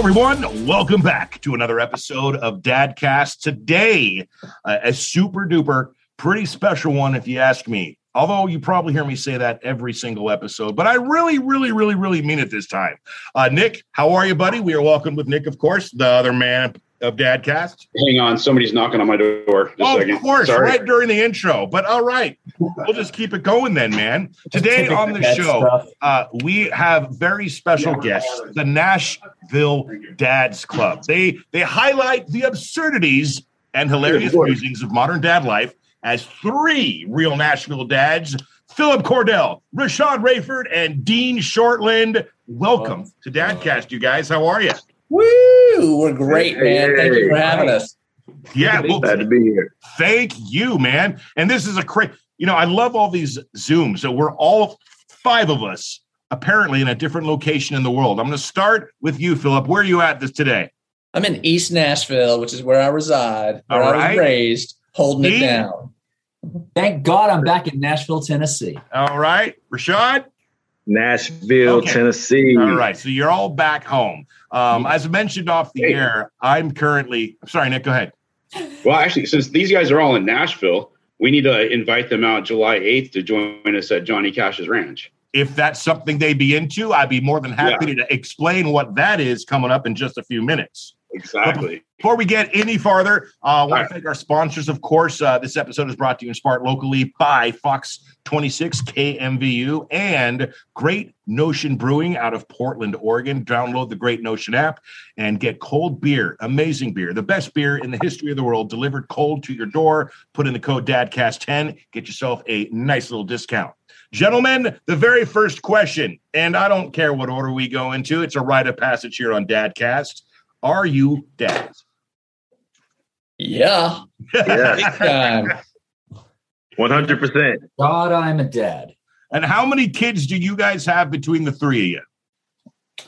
everyone. Welcome back to another episode of Dadcast. Today, uh, a super duper, pretty special one, if you ask me. Although you probably hear me say that every single episode, but I really, really, really, really mean it this time. Uh, Nick, how are you, buddy? We are welcome with Nick, of course, the other man of Dadcast. Hang on, somebody's knocking on my door. Just oh, a second. of course, Sorry. right during the intro. But all right, we'll just keep it going then, man. Today on the show, uh, we have very special guests, the Nashville Dads Club. They they highlight the absurdities and hilarious musings of modern dad life as three real Nashville dads. Philip Cordell, Rashad Rayford, and Dean Shortland. Welcome to Dadcast, you guys. How are you? Woo! We're great, man. Thank you for having us. Yeah, well, Glad to be here. Thank you, man. And this is a great, you know, I love all these Zooms. So we're all five of us apparently in a different location in the world. I'm going to start with you, Philip. Where are you at this today? I'm in East Nashville, which is where I reside, where All I was raised, holding Dean? it down. Thank God I'm back in Nashville, Tennessee. All right, Rashad. Nashville, Okay. Tennessee. All right, so you're all back home. Um, as mentioned off the Hey. air, I'm currently. Sorry, Nick. Go ahead. Well, actually, since these guys are all in Nashville, we need to invite them out July 8th to join us at Johnny Cash's ranch. If that's something they'd be into, I'd be more than happy to explain what that is coming up in just a few minutes. Exactly. Before we get any farther, uh, I want right. to thank our sponsors, of course. Uh, this episode is brought to you in part locally by Fox 26 KMVU and Great Notion Brewing out of Portland, Oregon. Download the Great Notion app and get cold beer, amazing beer, the best beer in the history of the world, delivered cold to your door. Put in the code DADCAST10, get yourself a nice little discount. Gentlemen, the very first question, and I don't care what order we go into, it's a rite of passage here on Dadcast. Are you dads? Yeah, Yeah, big time. 100%. God, I'm a dad. and how many kids do you guys have between the three of you? I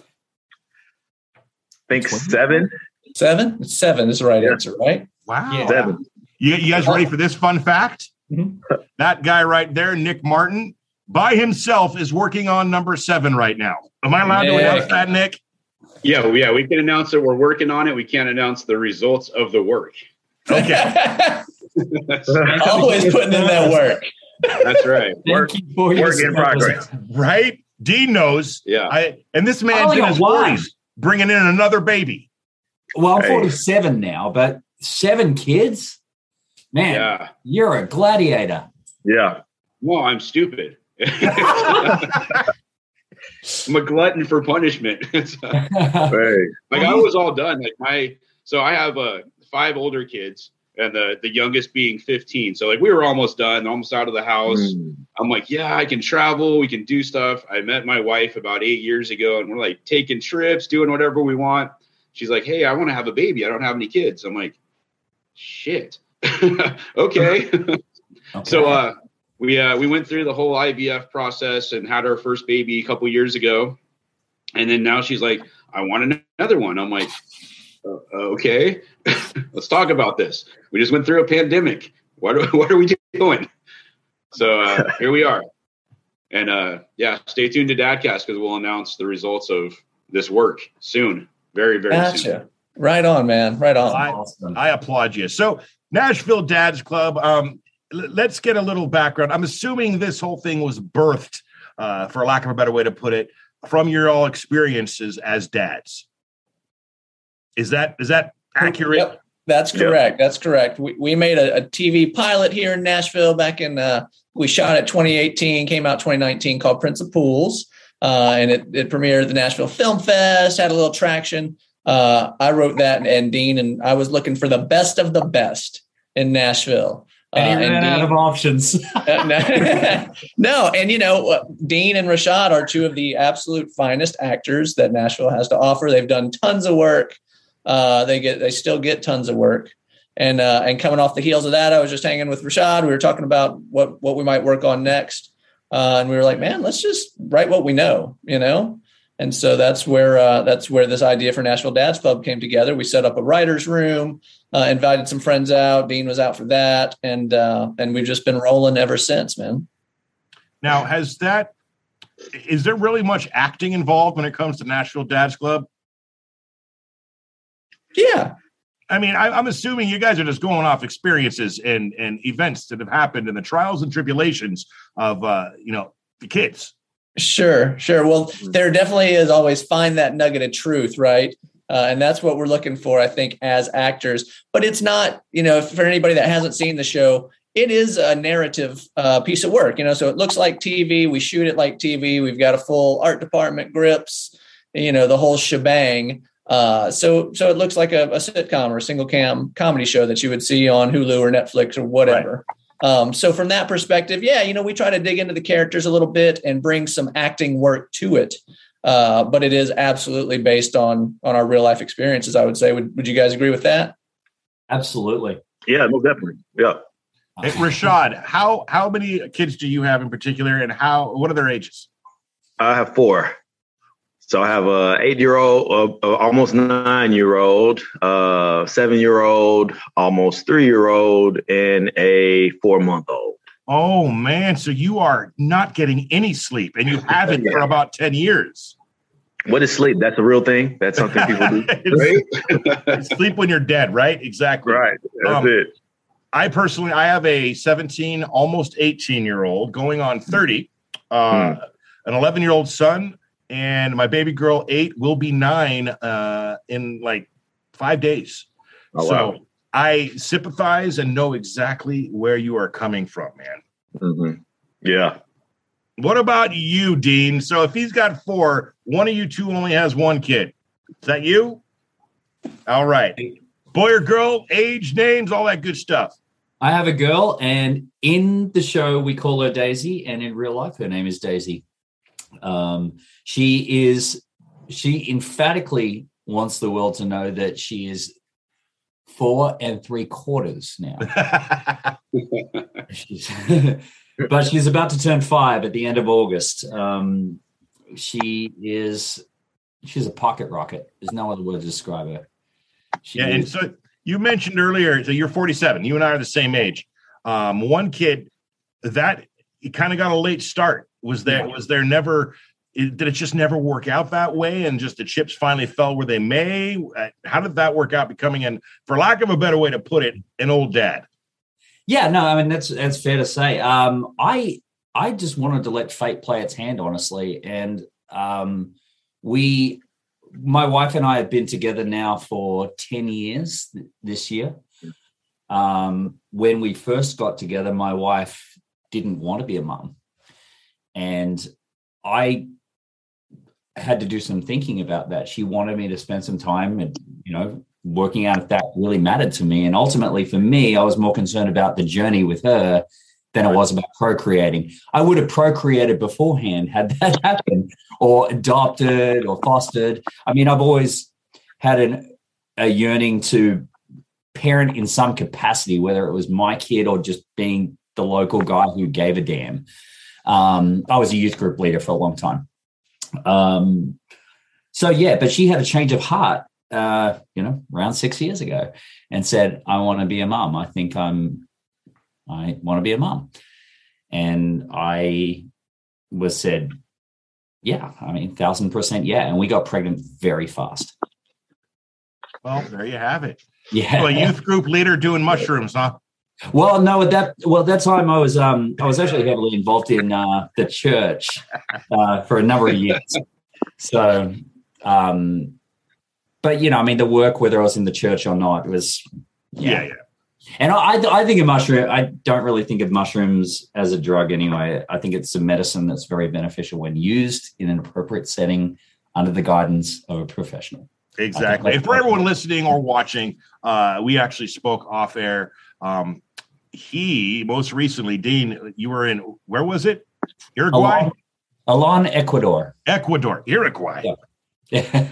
think seven. Seven? Seven is the right Yeah. answer, right? Wow. Yeah. Seven. You, you guys ready for this fun fact? Mhm. That guy right there, Nick Martin, by himself is working on number seven right now. Am I allowed to Nick. announce that, Nick? Yeah, yeah, we can announce that we're working on it. We can't announce the results of the work. Okay. Always putting in that work. That's right. Thank Work- you work in progress. right? Dean knows. Yeah. I and this man's only in his one. 40s, bringing in another baby. Well, I'm Hey. 47 now, but seven kids? Man, Yeah. you're a gladiator. Yeah. Well, I'm stupid. I'm a glutton for punishment. Hey. like I was all done. Like my so I have uh five older kids and the the youngest being 15. So like we were almost done, almost out of the house. Mm. I'm like, yeah, I can travel, we can do stuff. I met my wife about eight years ago and we're like taking trips, doing whatever we want. She's like, Hey, I want to have a baby. I don't have any kids. I'm like, shit. okay. So uh we uh we went through the whole IVF process and had our first baby a couple years ago. And then now she's like, I want another one. I'm like, uh, okay, let's talk about this. We just went through a pandemic. What are, what are we doing? So uh, here we are. And uh, yeah, stay tuned to Dadcast because we'll announce the results of this work soon. Very, very soon. Gotcha. Right on, man. Right on. I- awesome. I applaud you. So, Nashville Dads Club. Um, l- let's get a little background. I'm assuming this whole thing was birthed, uh, for lack of a better way to put it, from your all experiences as dads. Is that is that accurate? Yep, that's Yep. correct. That's correct. We, we made a, a TV pilot here in Nashville back in, uh, we shot it 2018, came out 2019 called Prince of Pools. Uh, and it, it premiered at the Nashville Film Fest, had a little traction. Uh, I wrote that and, and Dean, and I was looking for the best of the best in Nashville. Uh, and he ran out Dean- of options. uh, no, no, and you know, uh, Dean and Rashad are two of the absolute finest actors that Nashville has to offer. They've done tons of work. Uh, they get, they still get tons of work. And uh, and coming off the heels of that, I was just hanging with Rashad. We were talking about what what we might work on next, uh, and we were like, man, let's just write what we know, you know. And so that's where uh, that's where this idea for Nashville Dads Club came together. We set up a writers' room, uh, invited some friends out. Dean was out for that, and uh, and we've just been rolling ever since, man. Now, has that is there really much acting involved when it comes to Nashville Dads Club? Yeah, I mean, I, I'm assuming you guys are just going off experiences and and events that have happened and the trials and tribulations of uh, you know the kids. Sure, sure. Well, there definitely is always find that nugget of truth, right? Uh, and that's what we're looking for, I think, as actors. But it's not, you know, for anybody that hasn't seen the show, it is a narrative uh, piece of work, you know. So it looks like TV. We shoot it like TV. We've got a full art department, grips, you know, the whole shebang. Uh, so so it looks like a, a sitcom or a single cam comedy show that you would see on Hulu or Netflix or whatever. Um, so from that perspective, yeah, you know, we try to dig into the characters a little bit and bring some acting work to it. Uh, but it is absolutely based on on our real life experiences. I would say. Would Would you guys agree with that? Absolutely. Yeah, no, definitely. Yeah. Hey, Rashad, how how many kids do you have in particular, and how what are their ages? I have four. So I have a eight year old, uh, almost nine year old, uh, seven year old, almost three year old, and a four month old. Oh man, so you are not getting any sleep, and you haven't for about ten years. What is sleep? That's a real thing. That's something people do. It's- sleep when you're dead, right? Exactly. Right. That's Um, it. I personally, I have a 17, almost 18 year old going on 30, uh, an 11 year old son, and my baby girl, eight, will be nine uh, in like five days. Oh, so wow. I sympathize and know exactly where you are coming from, man. Mhm. Yeah. What about you, Dean? So if he's got four, one of you two only has one kid. Is that you? All right. Boy or girl, age, names, all that good stuff. I have a girl, and in the show we call her Daisy, and in real life her name is Daisy. Um, she is she emphatically wants the world to know that she is four and three quarters now. She's, but she's about to turn five at the end of August. Um, she is she's a pocket rocket. There's no other word to describe her. She Yeah, and so you mentioned earlier, so you're 47. You and I are the same age. Um, one kid that kind of got a late start. Was there was there never it, did it just never work out that way and just the chips finally fell where they may? Uh, How did that work out becoming an for lack of a better way to put it, an old dad? Yeah, no, I mean that's that's fair to say. Um, I I just wanted to let fate play its hand, honestly, and um, we, my wife and I, have been together now for ten years th- this year. Um, when we first got together, my wife didn't want to be a mum, and I had to do some thinking about that. She wanted me to spend some time and you know working out if that really mattered to me. And ultimately, for me, I was more concerned about the journey with her than it was about procreating. I would have procreated beforehand had that happened, or adopted or fostered. I mean, I've always had an, a yearning to parent in some capacity, whether it was my kid or just being the local guy who gave a damn. Um, I was a youth group leader for a long time. Um, so yeah, but she had a change of heart uh, you know, around six years ago and said, I want to be a mom. I think I'm, I want to be a mom. And I was said, yeah, I mean, thousand percent. Yeah. And we got pregnant very fast. Well, there you have it. Yeah. A youth group leader doing mushrooms, huh? Well, no, at that well, that time I was um I was actually heavily involved in uh the church uh for a number of years. So um but you know, I mean the work whether I was in the church or not was Yeah, yeah. And I, I think of mushroom. I don't really think of mushrooms as a drug anyway. I think it's a medicine that's very beneficial when used in an appropriate setting under the guidance of a professional. Exactly. And for everyone listening or watching, uh, we actually spoke off air. Um, he most recently, Dean, you were in where was it? Uruguay, Alon, Alon Ecuador. Ecuador, Uruguay, Yeah.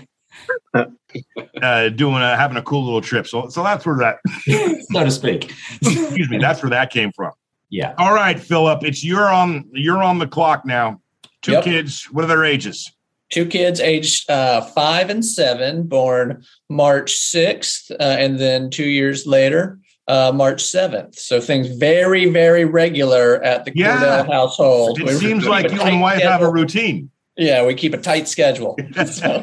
uh, doing a, having a cool little trip. So, so that's where that so to speak. excuse me, that's where that came from. Yeah. All right, Philip, it's you're on you're on the clock now. Two Yep. kids. What are their ages? two kids aged uh, five and seven, born March 6th, uh, and then two years later, uh, March 7th. So things very, very regular at the Yeah. Cordell household. It We seems like you and wife have a routine. Yeah, we keep a tight schedule. So,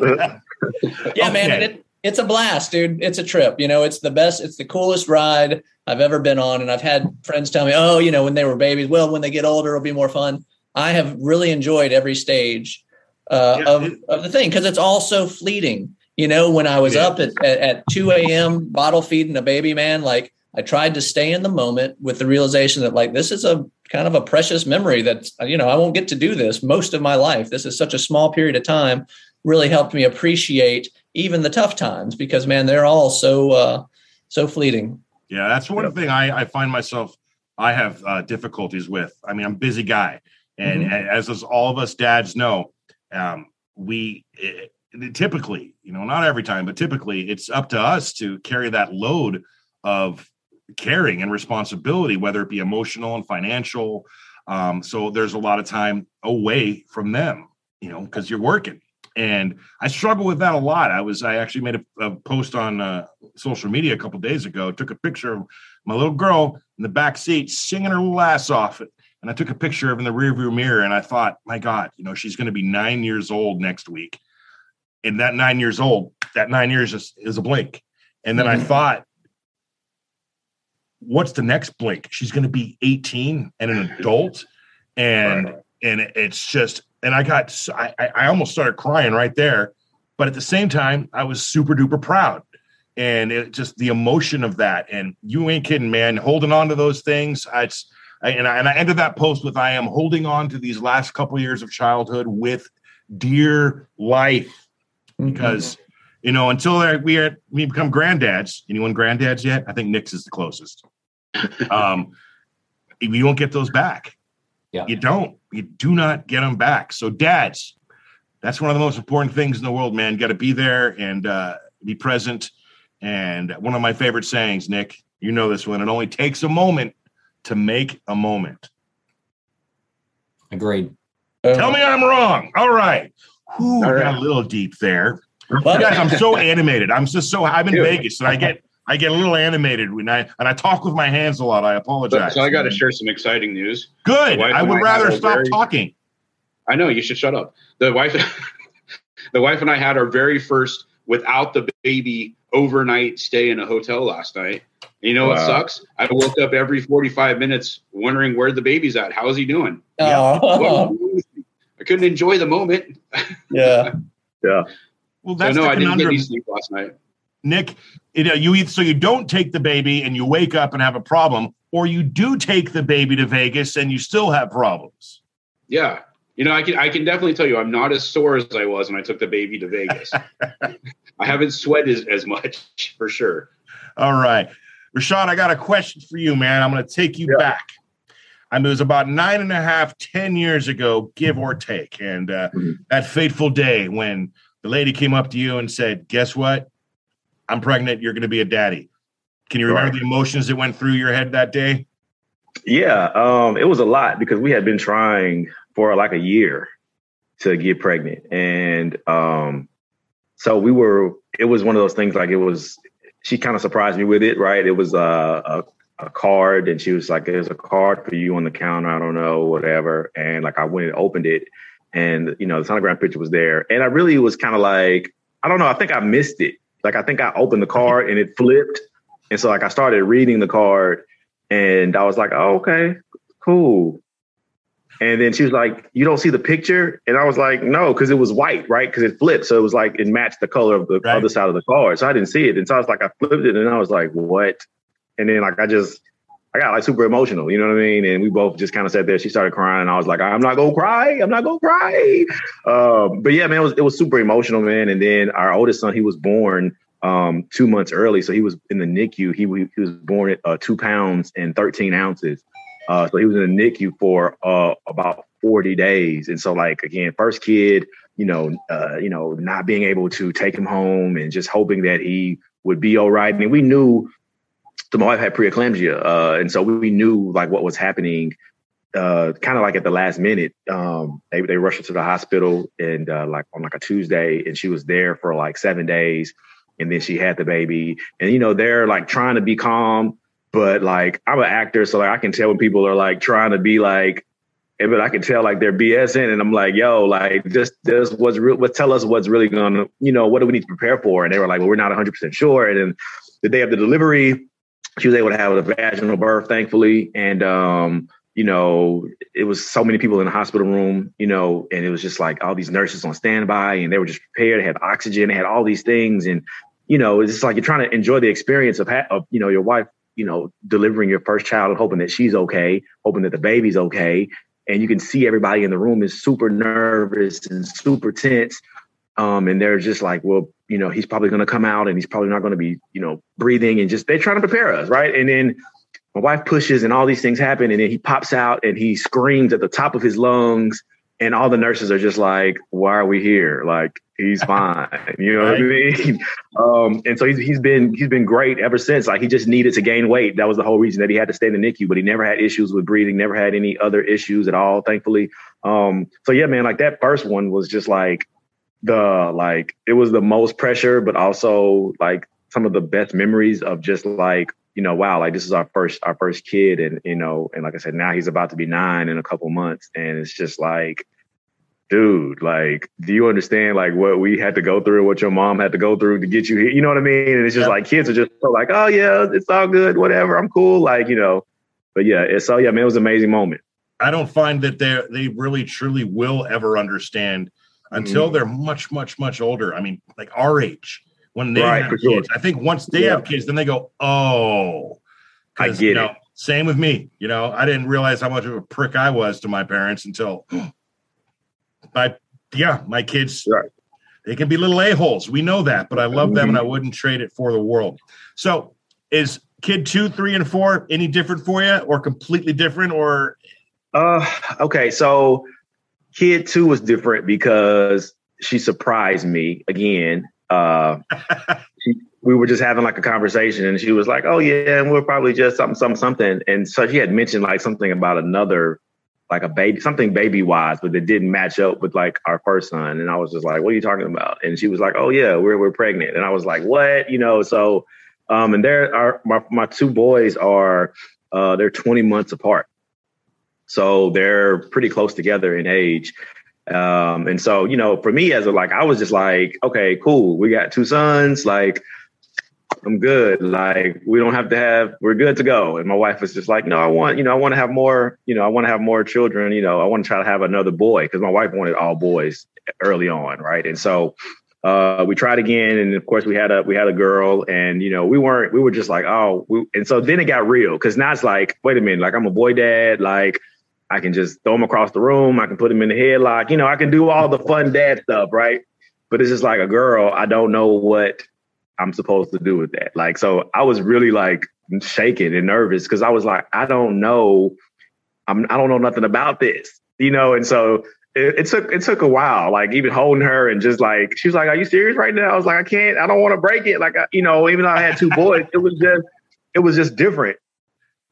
yeah, man, Okay. and it, it's a blast, dude. It's a trip. You know, it's the best, it's the coolest ride I've ever been on. And I've had friends tell me, oh, you know, when they were babies, well, when they get older, it'll be more fun. I have really enjoyed every stage uh, Yeah, of, it- of the thing because it's all so fleeting. You know, when I was Yeah. up at, at, at 2 a.m. bottle feeding a baby man, like I tried to stay in the moment with the realization that like this is a kind of a precious memory that you know I won't get to do this most of my life. This is such a small period of time. Really helped me appreciate even the tough times because man, they're all so uh, so fleeting. Yeah, that's one thing I, I find myself I have uh, difficulties with. I mean, I'm a busy guy, and Mm-hmm. as, as all of us dads know, um, we eh, typically, you know, not every time, but typically, it's up to us to carry that load of caring and responsibility, whether it be emotional and financial. Um, so there's a lot of time away from them, you know, because you're working. And I struggle with that a lot. I was, I actually made a, a post on uh, social media a couple days ago. Took a picture of my little girl in the back seat singing her little ass off. And I took a picture of her in the rearview mirror, and I thought, my God, you know, she's going to be nine years old next week. And that nine years old, that nine years is, is a blink. And then I Mhm. thought, what's the next blink? She's going to be 18 and an adult. And Right. and it's just, and I got, I, I almost started crying right there. But at the same time, I was super duper proud. And it just the emotion of that. And you ain't kidding, man. Holding on to those things. I, it's, I, and, I, and I ended that post with I am holding on to these last couple years of childhood with dear life mm-hmm. because you know until we are we become granddads. Anyone granddads yet? I think Nick's is the closest. Um, you won't get those back. Yeah. You don't. You do not get them back. So dads, that's one of the most important things in the world, man. You got to be there and uh, be present. And one of my favorite sayings, Nick, you know this one. It only takes a moment to make a moment. Agreed. Uh, Tell me I'm wrong. All right. Whew, All right. got a little deep there. Guys, I'm so animated. I'm just so I'm in Dude. Vegas and I get I get a little animated when I and I talk with my hands a lot. I apologize. so I got to share some exciting news. Good. I would I rather stop very- talking. I know you should shut up. The wife, the wife and I had our very first without the baby overnight stay in a hotel last night. You know what sucks? I woke up every 45 minutes wondering where the baby's at. How's he doing? What Oh, was wrong with me? I couldn't enjoy the moment. yeah. Yeah. Well, So that's no, the I didn't get any sleep last night. Nick. You know, you either so you don't take the baby and you wake up and have a problem, or you do take the baby to Vegas and you still have problems. Yeah. You know, I can I can definitely tell you I'm not as sore as I was when I took the baby to Vegas. I haven't sweated as, as much for sure. All right. Rashad, I got a question for you, man. I'm going to take you Yeah. back. I mean, it was about nine and a half, ten years ago, give or take. And uh, Mhm. that fateful day when the lady came up to you and said, Guess what? I'm pregnant. You're going to be a daddy. Can you remember Right. the emotions that went through your head that day? Yeah, um, it was a lot because we had been trying for like a year to get pregnant, and um, so we were. It was one of those things like it was. She kind of surprised me with it, right? It was uh, a a card, and she was like, "There's a card for you on the counter. I don't know, whatever." And like I went and opened it, and you know the sonogram picture was there, and I really was kind of like, I don't know. I think I missed it. Like I think I opened the card and it flipped, and so like I started reading the card and I was like, oh, okay, cool. And then she was like, you don't see the picture? And I was like, no, because it was white, right? Because it flipped. So it was like, it matched the color of the Right. other side of the card. So I didn't see it. And so I was like, I flipped it and I was like, what? And then like, I just, I got like super emotional, you know what I mean? And we both just kind of sat there. She started crying. And I was like, I'm not to cry. I'm not to cry. Um, but yeah, man, it was, it was super emotional, man. And then our oldest son, he was born um, two months early. So he was in the NICU. He, he was born at uh, two pounds and 13 ounces. Uh, so he was in the NICU for uh, about 40 days. And so like, again, first kid, you know, uh, you know, not being able to take him home and just hoping that he would be all right. I mean, we knew so my wife had preeclampsia. Uh, and so we knew like what was happening uh, kind of like at the last minute. Um, they, they rushed her to the hospital and uh, like on like a Tuesday and she was there for like seven days and then she had the baby and you know they're like trying to be calm but like i'm an actor so like i can tell when people are like trying to be like but I can tell like they're BSing, and I'm like, yo, like just this what's real. What tell us what's really gonna, you know, what do we need to prepare for? And they were like, well, we're not 100 percent sure. And then the day of the delivery, she was able to have a vaginal birth, thankfully, and um, you know, it was so many people in the hospital room, you know, and it was just like all these nurses on standby, and they were just prepared. Had oxygen, had all these things, and you know, it's just like you're trying to enjoy the experience of, ha- of you know, your wife you know, delivering your first child and hoping that she's okay, hoping that the baby's okay. And you can see everybody in the room is super nervous and super tense. Um, and they're just like, well, you know, he's probably going to come out and he's probably not going to be, you know, breathing and just they're trying to prepare us, right? And then my wife pushes and all these things happen, and then he pops out and he screams at the top of his lungs, and all the nurses are just like, "Why are we here? Like, he's fine. You know what I mean? Um, and so he's he's been he's been great ever since. Like he just needed to gain weight. That was the whole reason that he had to stay in the NICU. But he never had issues with breathing. Never had any other issues at all. Thankfully. Um, so yeah, man. Like that first one was just like the like it was the most pressure, but also like some of the best memories of just like you know wow like this is our first our first kid and you know and like i said now he's about to be nine in a couple months and it's just like dude, like, do you understand like what we had to go through, what your mom had to go through to get you here? You know what I mean? And it's just like kids are just like, oh yeah, it's all good, whatever, I'm cool, like you know. But yeah, it's so yeah, man, it was an amazing moment. I don't find that they they really truly will ever understand until mm-hmm. they're much much much older. I mean, like our age when they right, have kids. Sure. I think once they yeah. have kids, then they go, oh, I get you know, it. Same with me. You know, I didn't realize how much of a prick I was to my parents until my yeah, my kids right. they can be little a-holes. We know that, but I love them and I wouldn't trade it for the world. So is kid two, three, and four any different for you or completely different or uh okay, so kid two was different because she surprised me again. Uh she, we were just having like a conversation and she was like, Oh yeah, and we're probably just something, something, something. And so she had mentioned like something about another like a baby, something baby wise, but it didn't match up with like our first son. And I was just like, what are you talking about? And she was like, oh yeah, we're, we're pregnant. And I was like, what? You know, so, um, and there are, my, my two boys are, uh, they're 20 months apart. So they're pretty close together in age. Um, and so, you know, for me as a, like, I was just like, okay, cool. We got two sons. Like, I'm good. Like we don't have to have, we're good to go. And my wife was just like, no, I want, you know, I want to have more, you know, I want to have more children. You know, I want to try to have another boy because my wife wanted all boys early on, right? And so uh, we tried again, and of course we had a we had a girl, and you know we weren't we were just like oh, we, and so then it got real because now it's like wait a minute, like I'm a boy dad, like I can just throw him across the room, I can put him in the headlock, you know, I can do all the fun dad stuff, right? But it's just like a girl, I don't know what I'm supposed to do with that. Like, so I was really like shaking and nervous because I was like, I don't know, I'm I don't know nothing about this, you know. And so it, it, took it took a while, like even holding her and just like she was like, "Are you serious right now?" I was like, "I can't, I don't want to break it." Like, I, you know, even though I had two boys, it was just it was just different.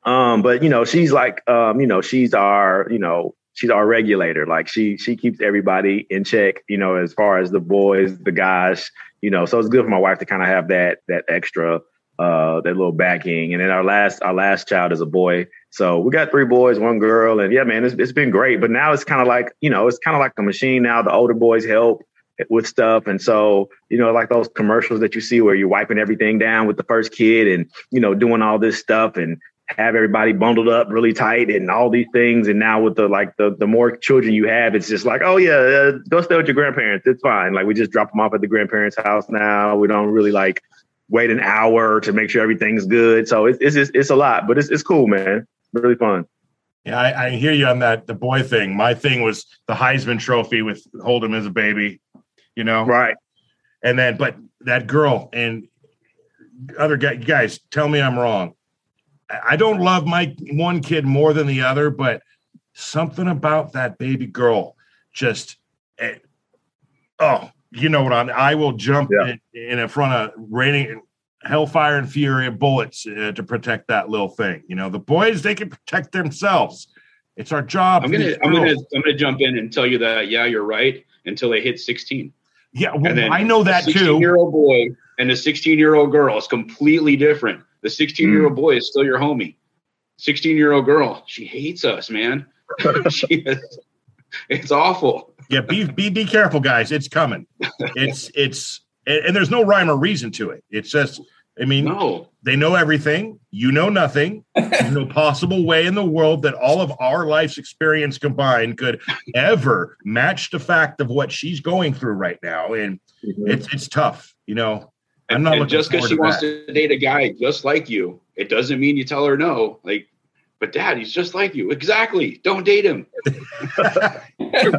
Um, but you know, she's like, um, you know, she's our, you know, she's our regulator. Like she she keeps everybody in check, you know, as far as the boys, the guys, you know. So it's good for my wife to kind of have that that extra uh that little backing. And then our last our last child is a boy. So we got three boys, one girl, and yeah, man, it's it's been great. But now it's kind of like, you know, it's kind of like a machine now. The older boys help with stuff. And so, you know, like those commercials that you see where you're wiping everything down with the first kid and, you know, doing all this stuff and have everybody bundled up really tight and all these things. And now with the like the the more children you have, it's just like, oh yeah, uh, go stay with your grandparents. It's fine. Like we just drop them off at the grandparents' house now. We don't really like wait an hour to make sure everything's good. So it's it's it's a lot, but it's it's cool, man. Really fun. Yeah, I, I hear you on that. The boy thing. My thing was the Heisman Trophy with hold him as a baby. You know, right? And then, but that girl and other guy, guys, tell me I'm wrong I don't love my one kid more than the other, but something about that baby girl just, it, eh, oh, you know what I'm. I will jump yeah. in, in front of raining hellfire and fury of bullets uh, to protect that little thing. You know, the boys they can protect themselves. It's our job. I'm gonna, I'm gonna, I'm gonna jump in and tell you that. Yeah, you're right. Until they hit 16. Yeah, well, I know that 16 too. Year old boy and a 16 year old girl is completely different. The 16 year old mm. boy is still your homie. 16 year old girl, she hates us, man. she is, it's awful. Yeah, be be be careful, guys. It's coming. It's it's and, and there's no rhyme or reason to it. It's just, I mean, No, they know everything. You know nothing. There's no possible way in the world that all of our life's experience combined could ever match the fact of what she's going through right now. And it's it's tough, you know. I'm and, not and just because she to wants that. to date a guy just like you, it doesn't mean you tell her no. Like, but dad, he's just like you. Exactly. Don't date him.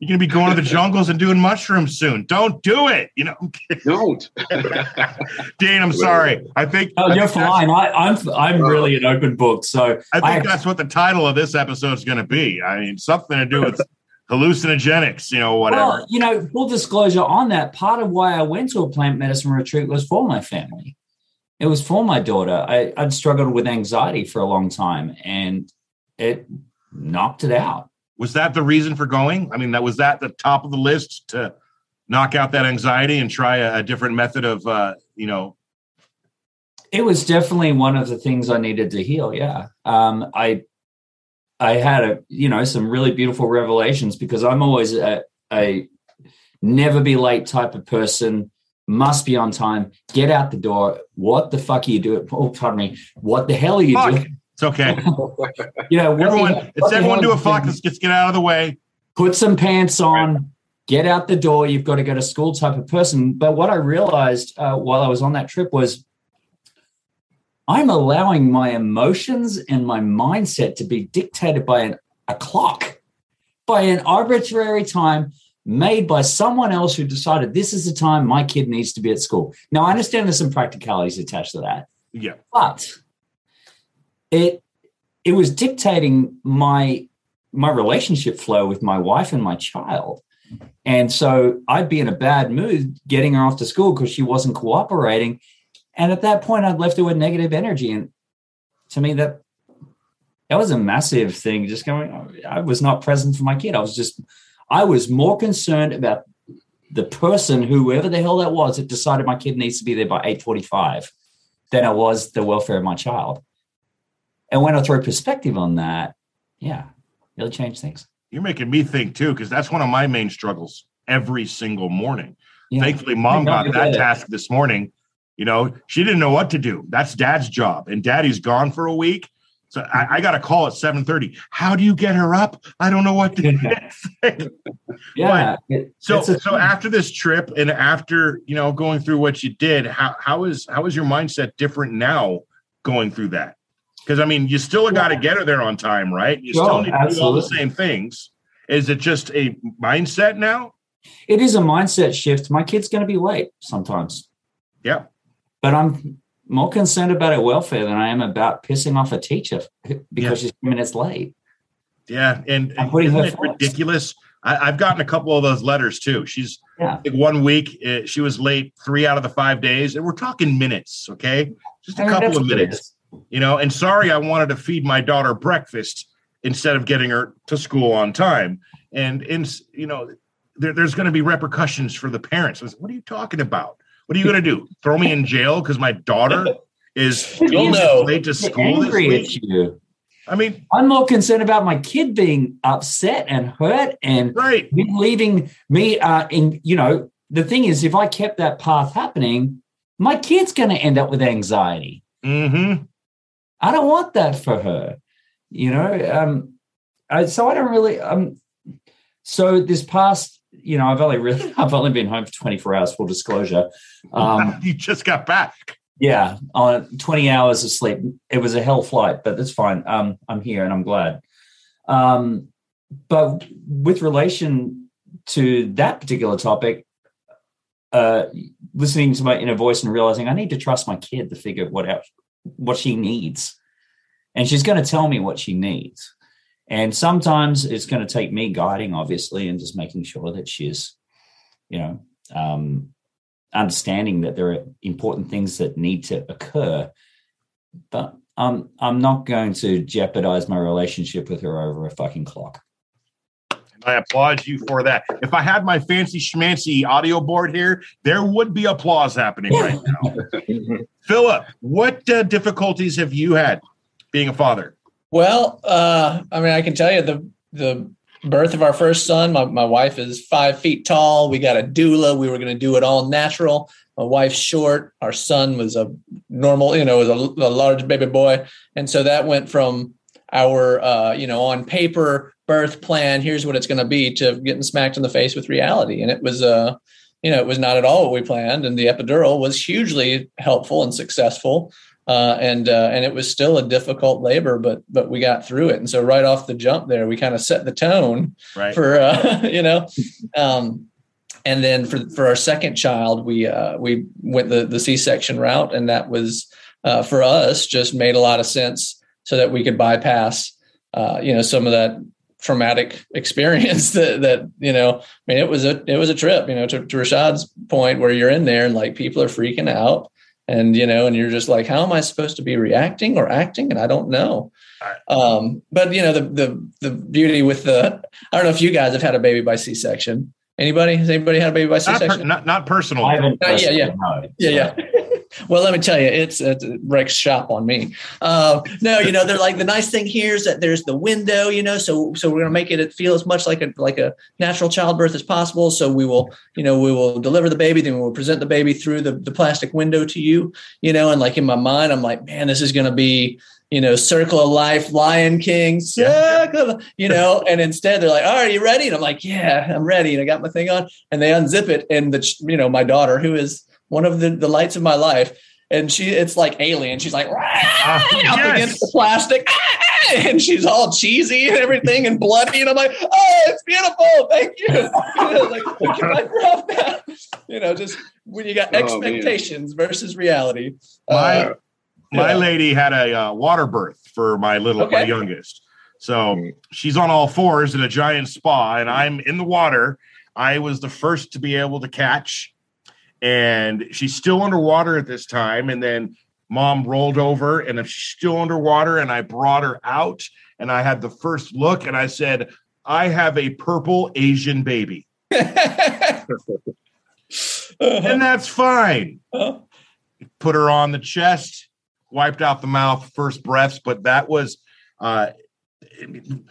You're gonna be going to the jungles and doing mushrooms soon. Don't do it. You know, Don't. Dane. I'm sorry. I think Oh, I you're think fine. I, I'm I'm uh, really an open book. So I think I- that's what the title of this episode is going to be. I mean, something to do with hallucinogenics, you know, whatever. Well, you know, full disclosure on that, part of why I went to a plant medicine retreat was for my family. It was for my daughter. I, I'd struggled with anxiety for a long time and it knocked it out. was that the reason for going? I mean, that was that the top of the list to knock out that anxiety and try a, a different method of, uh, you know, It was definitely one of the things I needed to heal. Yeah. Um, I, I had a, you know, some really beautiful revelations because I'm always a, a never be late type of person, must be on time, get out the door. What the fuck are you doing? Oh, pardon me. What the hell are you Fuck. doing? it's okay. You know, the everyone, it's everyone do a fuck. Let's just get out of the way. Put some pants on, get out the door. You've got to go to school type of person. But what I realized uh, while I was on that trip was I'm allowing my emotions and my mindset to be dictated by an, a clock, by an arbitrary time made by someone else who decided this is the time my kid needs to be at school. Now, I understand there's some practicalities attached to that Yeah. but it it was dictating my my relationship flow with my wife and my child and so i'd be in a bad mood getting her off to school because she wasn't cooperating and at that point i'd left her with negative energy and to me that that was a massive thing just going i was not present for my kid i was just i was more concerned about the person whoever the hell that was that decided my kid needs to be there by 845 than I was the welfare of my child. And when I throw perspective on that, yeah, it'll change things. You're making me think too, because that's one of my main struggles every single morning. Yeah. Thankfully, mom got that task this morning. You know, she didn't know what to do. That's dad's job, and daddy's gone for a week. So I, I got a call at 7:30. How do you get her up? I don't know what to do. Yeah. it- So so after this trip and after you know going through what you did, how how is how is your mindset different now going through that? Because I mean, you still got to get her there on time, right? You Sure, still need to do all the same things. Is it just a mindset now? it is a mindset shift. My kid's going to be late sometimes. Yeah. But I'm more concerned about her welfare than I am about pissing off a teacher because Yeah. she's minutes late. Yeah, and putting isn't it ridiculous? I, I've gotten a couple of those letters too. She's Yeah. like one week uh, she was late three out of the five days, and we're talking minutes, okay? Just a I mean, couple of minutes. you know and sorry i wanted to feed my daughter breakfast instead of getting her to school on time and in you know there, there's going to be repercussions for the parents what are you talking about what are you going to do? Throw me in jail because my daughter is You'll know. late to Get school this angry week? at you. i mean I'm more concerned about my kid being upset and hurt and right. leaving me uh in you know the thing is if i kept that path happening my kid's going to end up with anxiety. Mm-hmm. I don't want that for her you know um I, so i don't really um so this past you know i've only really i've only been home for 24 hours full disclosure. Um you just got back. Yeah on 20 hours of sleep. It was a hell flight but that's fine. Um i'm here and i'm glad. Um but with relation to that particular topic uh listening to my inner voice and realizing i need to trust my kid to figure what out what she needs. And she's going to tell me what she needs and sometimes it's going to take me guiding obviously and just making sure that she's you know um understanding that there are important things that need to occur but um, i'm not going to jeopardize my relationship with her over a fucking clock I applaud you for that. If I had my fancy schmancy audio board here, there would be applause happening right now. Philip, what uh, difficulties have you had being a father? Well, uh, I mean, I can tell you the the birth of our first son. My my wife is five feet tall. We got a doula. We were going to do it all natural. My wife's short. Our son was a normal, you know, was a, a large baby boy, and so that went from our, uh, you know, on paper birth plan. Here's what it's going to be to getting smacked in the face with reality, and it was, uh, you know, it was not at all what we planned. And the epidural was hugely helpful and successful. Uh, and uh, and it was still a difficult labor, but but we got through it. And so right off the jump there, we kind of set the tone Right. for uh, you know. Um, and then for for our second child, we uh, we went the the C section route, and that was uh, for us just made a lot of sense, so that we could bypass uh, you know some of that traumatic experience that that you know. I mean, it was a it was a trip, you know, to, to Rashad's point where you're in there and like people are freaking out, and you know, and you're just like, how am I supposed to be reacting or acting? And I don't know. Um, but you know, the the the beauty with the I don't know if you guys have had a baby by C section. Anybody? Has anybody had a baby by C Not, per- section? not not personal. I haven't. Uh, yeah, yeah. yeah, yeah. well, let me tell you, it's it wrecks shop on me. Uh, no, you know, they're like the nice thing here is that there's the window, you know, so so we're gonna make it feel as much like a like a natural childbirth as possible. So we will, you know, we will deliver the baby, then we will present the baby through the the plastic window to you, you know, and like in my mind, I'm like, man, this is gonna be you know, Circle of Life, Lion King, Circle, you know, and instead they're like, "All right, you ready?" And I'm like, "Yeah, I'm ready." And I got my thing on, and they unzip it, and the you know, my daughter, who is one of the the lights of my life, and she, it's like alien. She's like Ah, up yes. against the plastic, and she's all cheesy and everything and bloody, and I'm like, "Oh, it's beautiful, thank you." You know, like, can I grab that? You know, just when you got Oh, expectations versus reality. My Uh, my yeah. lady had a uh, water birth for my little my youngest. So she's on all fours in a giant spa, and I'm in the water. I was the first to be able to catch, and she's still underwater at this time. And then mom rolled over, and if she's still underwater, and I brought her out, and I had the first look, and I said, "I have a purple Asian baby," and that's fine. Uh-huh. Put her on the chest, wiped out the mouth, first breaths, but that was uh,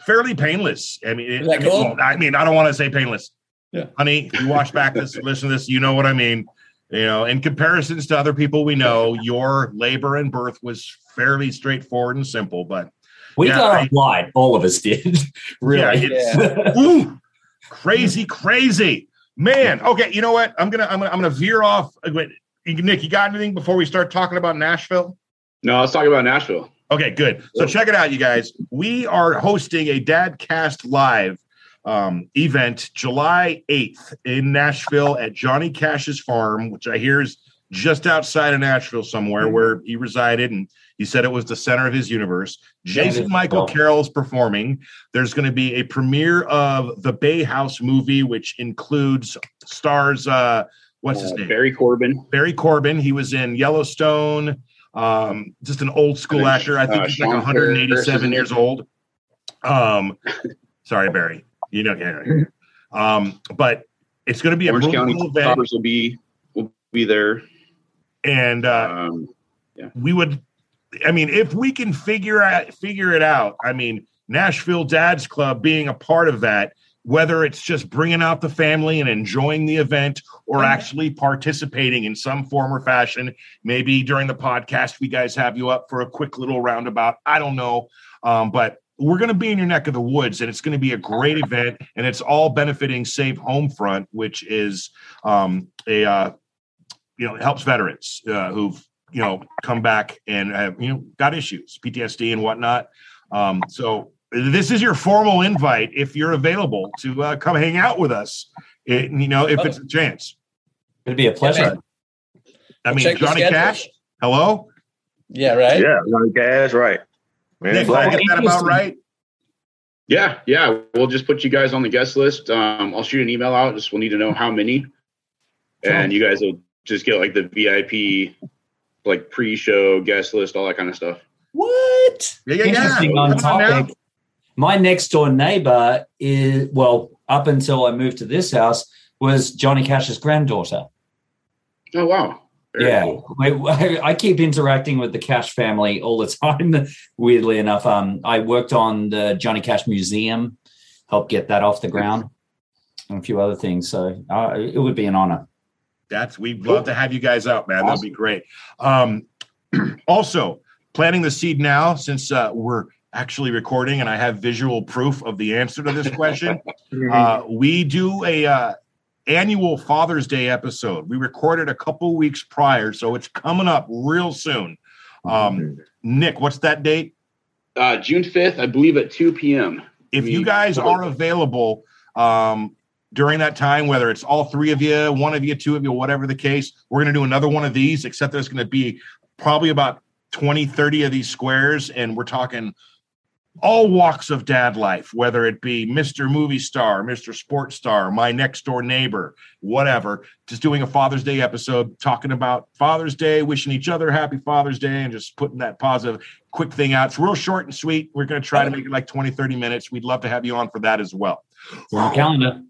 fairly painless. I mean, it, Is that cool? I mean, I don't want to say painless. Yeah. Honey, you watch back this, listen to this, you know what I mean. You know, in comparisons to other people we know, your labor and birth was fairly straightforward and simple. But We Yeah, got I- off. All of us did. really. Yeah, it's- ooh, crazy, crazy, man. Okay, you know what? I'm gonna, I'm gonna, I'm gonna veer off. uh, wait, Nick, you got anything before we start talking about Nashville? No, let's talk about Nashville. Okay, good. So check it out, you guys. We are hosting a Dadcast Live um, event July 8th in Nashville at Johnny Cash's farm, which I hear is just outside of Nashville somewhere where he resided. And he said it was the center of his universe. Jason Michael. Carroll is performing. There's going to be a premiere of the Bay House movie, which includes stars, uh, what's his Uh, name? Barry Corbin. Barry Corbin. He was in Yellowstone. Um, just an old school actor. I think uh, he's like Sean Harris 187 is years old. Um, sorry, Barry. You know, yeah. Um, but it's going to be a Orange really County cool event, Choppers will be will be there. and uh, Um, yeah. we would. I mean, if we can figure out figure it out, I mean, Nashville Dads Club being a part of that, whether it's just bringing out the family and enjoying the event, or actually participating in some form or fashion. Maybe during the podcast, we guys have you up for a quick little roundabout. I don't know, um, but we're going to be in your neck of the woods, and it's going to be a great event, and it's all benefiting Save Home Front, which is um, a uh, you know helps veterans uh, who've you know come back and have you know got issues, PTSD and whatnot. Um, so this is your formal invite if you're available to uh, come hang out with us. It, you know, if it's a chance. It'd be a pleasure. I mean, Check Johnny. Cash. Hello, Yeah, right. Yeah, Johnny Cash, right. Man, Nick, did I get that about right? yeah, yeah. We'll just put you guys on the guest list. Um, I'll shoot an email out. Just we'll need to know how many, and you guys will just get like the VIP, like pre-show guest list, all that kind of stuff. What? Yeah, yeah, yeah. On Come on My next door neighbor is well, up until I moved to this house, was Johnny Cash's granddaughter. Oh wow! Very yeah, cool. I, I keep interacting with the Cash family all the time. Weirdly enough, um, I worked on the Johnny Cash Museum, helped get that off the ground, and a few other things. So uh, it would be an honor. That's we'd love to have you guys out, man. That'd be great. Um, also, planting the seed now since uh, we're actually recording and I have visual proof of the answer to this question. uh, we do a uh, annual Father's Day episode. We recorded a couple weeks prior, so it's coming up real soon. Um, Nick, what's that date? Uh, June 5th, I believe at 2 p.m. If you guys are available um, during that time, whether it's all three of you, one of you, two of you, whatever the case, we're going to do another one of these, except there's going to be probably about 20, 30 of these squares. And we're talking all walks of dad life, whether it be Mr. Movie Star, Mr. Sports Star, my next door neighbor, whatever. Just doing a Father's Day episode, talking about Father's Day, wishing each other happy Father's Day, and just putting that positive quick thing out. It's real short and sweet. We're going to try to make it like 20, 30 minutes. We'd love to have you on for that as well. It's on the calendar.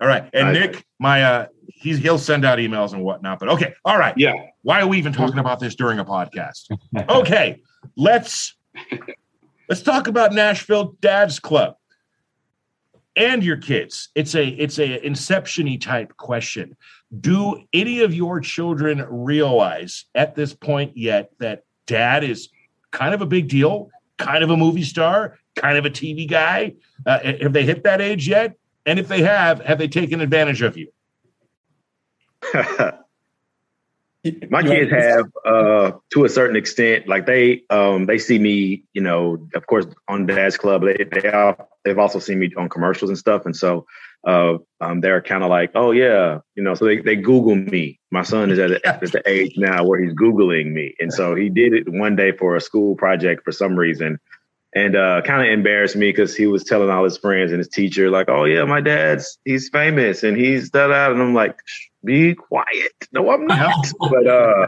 All right. And Nice. Nick, my uh he's he'll send out emails and whatnot. But okay, all right. Yeah. Why are we even talking about this during a podcast? Okay, let's let's talk about Nashville Dad's Club and your kids. It's a it's a inception-y type question. Do any of your children realize at this point yet that dad is kind of a big deal, kind of a movie star, kind of a TV guy? Uh, have they hit that age yet? And if they have, have they taken advantage of you? My kids have, uh, to a certain extent, like they, um, they see me, you know, of course, on Dad's Club. They, they are, they've also seen me on commercials and stuff, and so, uh, um, they're kind of like, oh yeah, you know, so they, they Google me. My son is at, a- at the age now where he's Googling me, and so he did it one day for a school project for some reason, and uh, kind of embarrassed me because he was telling all his friends and his teacher like, oh yeah, my dad's he's famous and he's that da, and I'm like, Shh, be quiet. No, I'm not. but uh,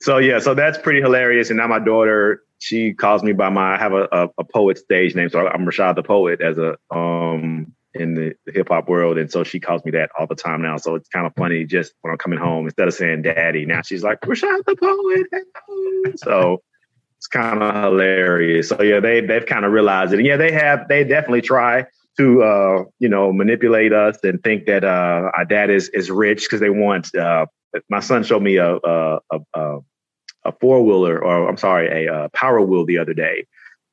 so yeah, so that's pretty hilarious. And now my daughter, she calls me by my I have a, a, a poet stage name, so I'm Rashad the poet as a um in the, the hip hop world, and so she calls me that all the time now. So it's kind of funny just when I'm coming home instead of saying daddy, now she's like Rashad the poet. So it's kind of hilarious. So yeah, they they've kind of realized it. And yeah, they have they definitely try to uh, you know manipulate us and think that uh, our dad is is rich because they want. Uh, my son showed me a a a, a, a four wheeler or I'm sorry a, uh power wheel the other day.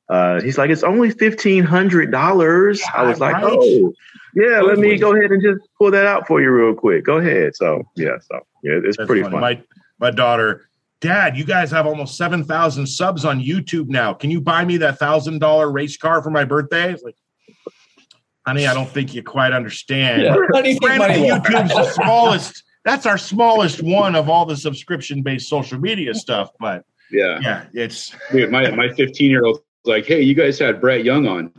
Uh, he's like, it's only fifteen hundred dollars. I was like, Right. oh, yeah. Let me go ahead and just pull that out for you real quick. Go ahead. So yeah, so yeah, it's That's pretty funny. fun. My my daughter, Dad, you guys have almost seven thousand subs on YouTube now. Can you buy me that thousand dollar race car for my birthday? It's like, honey, I don't think you quite understand. Yeah. How do you think Granted. YouTube's the smallest. That's our smallest one of all the subscription based social media stuff. But Yeah. yeah, it's Dude, my my 15 year old like, hey, you guys had Brett Young on.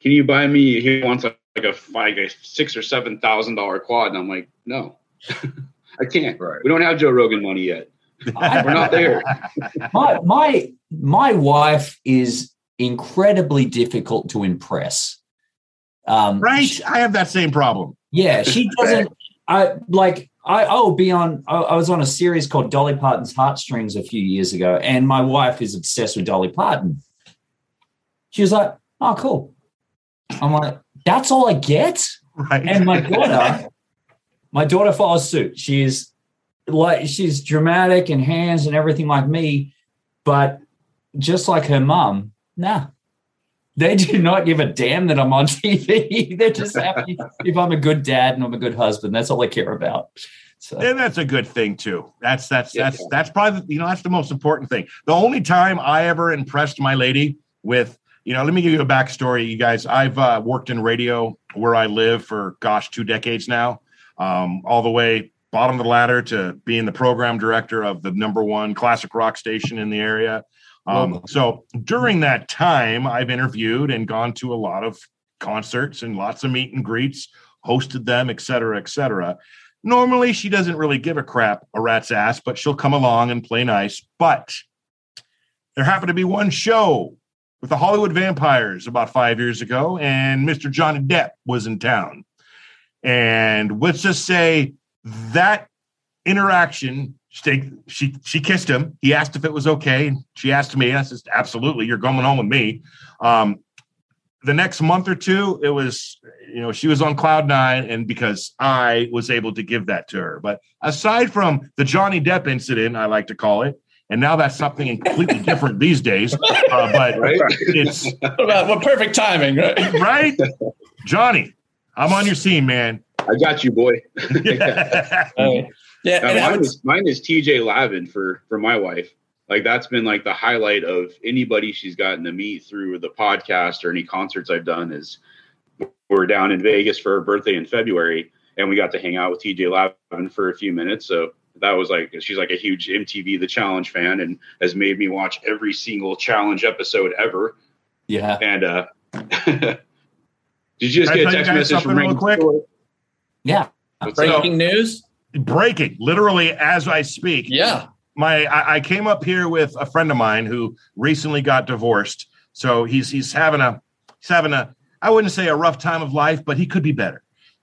Can you buy me? He wants like, like a like a six or seven thousand dollar quad, and I'm like, no, I can't. Right. We don't have Joe Rogan money yet. We're not there. my my my wife is incredibly difficult to impress. Um, right. she- I have that same problem. yeah, she doesn't. I like. I I'll be on. I, I was on a series called Dolly Parton's Heartstrings a few years ago, and my wife is obsessed with Dolly Parton. She was like, "Oh, cool." I'm like, "That's all I get." Right. and my daughter my daughter follows suit she's like she's dramatic and hands and everything like me but just like her mum nah they do not give a damn that i'm on tv they're just happy if i'm a good dad and i'm a good husband that's all they care about so And that's a good thing too. That's that's Yeah. that's that's probably you know that's the most important thing. The only time I ever impressed my lady with you know, let me give you a backstory, you guys. I've uh, worked in radio where I live for gosh two decades now, um, all the way bottom of the ladder to being the program director of the number one classic rock station in the area. Um, so during that time, I've interviewed and gone to a lot of concerts and lots of meet and greets, hosted them, et cetera, et cetera. Normally, she doesn't really give a crap a rat's ass, but she'll come along and play nice. But there happened to be one show with the Hollywood Vampires about five years ago, and Mr. Johnny Depp was in town. And let's just say that interaction, She, she she kissed him. He asked if it was okay. She asked me. I said, "Absolutely, you're going home with me." Um, the next month or two, it was you know she was on cloud nine, and because I was able to give that to her. But aside from the Johnny Depp incident, I like to call it, and now that's something completely different these days. Uh, but Right? it's What about perfect timing, right? right, Johnny. I'm on your scene, man. I got you, boy. yeah, yeah, Now, and mine, would- is, mine is TJ Lavin for for my wife. Like that's been like the highlight of anybody she's gotten to meet through the podcast or any concerts I've done. Is we're down in Vegas for her birthday in February, and we got to hang out with TJ Lavin for a few minutes. So that was like she's like a huge MTV The Challenge fan and has made me watch every single challenge episode ever. Yeah. And uh did you just Can get a text message from something real Yeah. What's up? breaking news. Breaking literally as I speak. Yeah. my I, I came up here with a friend of mine who recently got divorced. So he's he's having a he's having a I wouldn't say a rough time of life, but he could be better.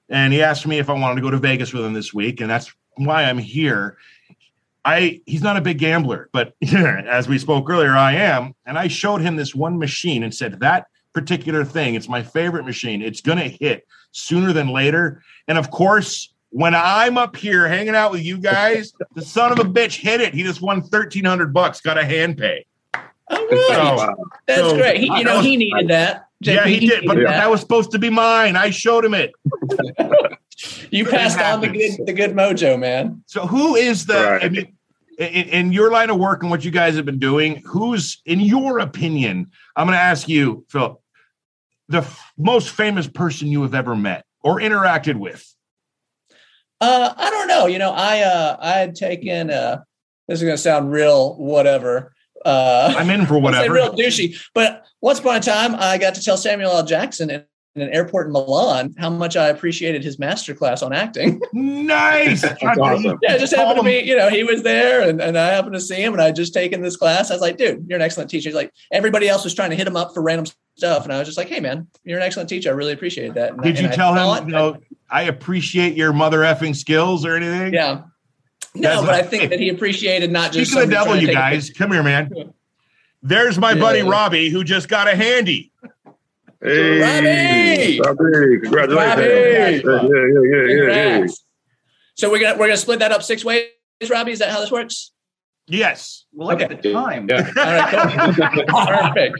And he asked me if I wanted to go to Vegas with him this week, and that's why I'm here. I he's not a big gambler, but as we spoke earlier, I am. And I showed him this one machine and said that particular thing, it's my favorite machine. It's gonna hit sooner than later. And of course, when I'm up here hanging out with you guys, the son of a bitch hit it. He just won thirteen hundred bucks, got a hand pay. Oh, All right. So, That's so- great. He, you know, he needed that. yeah, JP, he did, but that that. was supposed to be mine. I showed him it. You passed on the good, the good mojo, man. So who is the Right. I mean, in, in your line of work and what you guys have been doing, who's in your opinion, I'm gonna ask you, Philip, the f- most famous person you have ever met or interacted with? Uh, I don't know. You know, I uh, I had taken. Uh, this is going to sound real, whatever. Uh, I'm in for I'll say whatever. real douchey. But once upon a time, I got to tell Samuel L. Jackson in, in an airport in Milan how much I appreciated his masterclass on acting. Nice. That's awesome. yeah, it just happened to be, you know, he was there and, and I happened to see him and I just taken this class. I was like, dude, you're an excellent teacher. He's like, everybody else was trying to hit him up for random stuff. And I was just like, hey, man, you're an excellent teacher. I really appreciate that. And I- Did you and I tell thought him, you know, I appreciate your mother effing skills or anything? Yeah. No, That's- but I think that he appreciated not just Speaking of the devil, you guys, come here, man. There's my Yeah. buddy Robbie who just got a handy. Hey, Robbie! Robbie, congratulations. Robbie! Yeah, yeah, yeah, yeah, yeah, yeah. So we're gonna we're gonna split that up six ways, Robbie. Is that how this works? Yes. Well, look at the time. Yeah. All right. Perfect.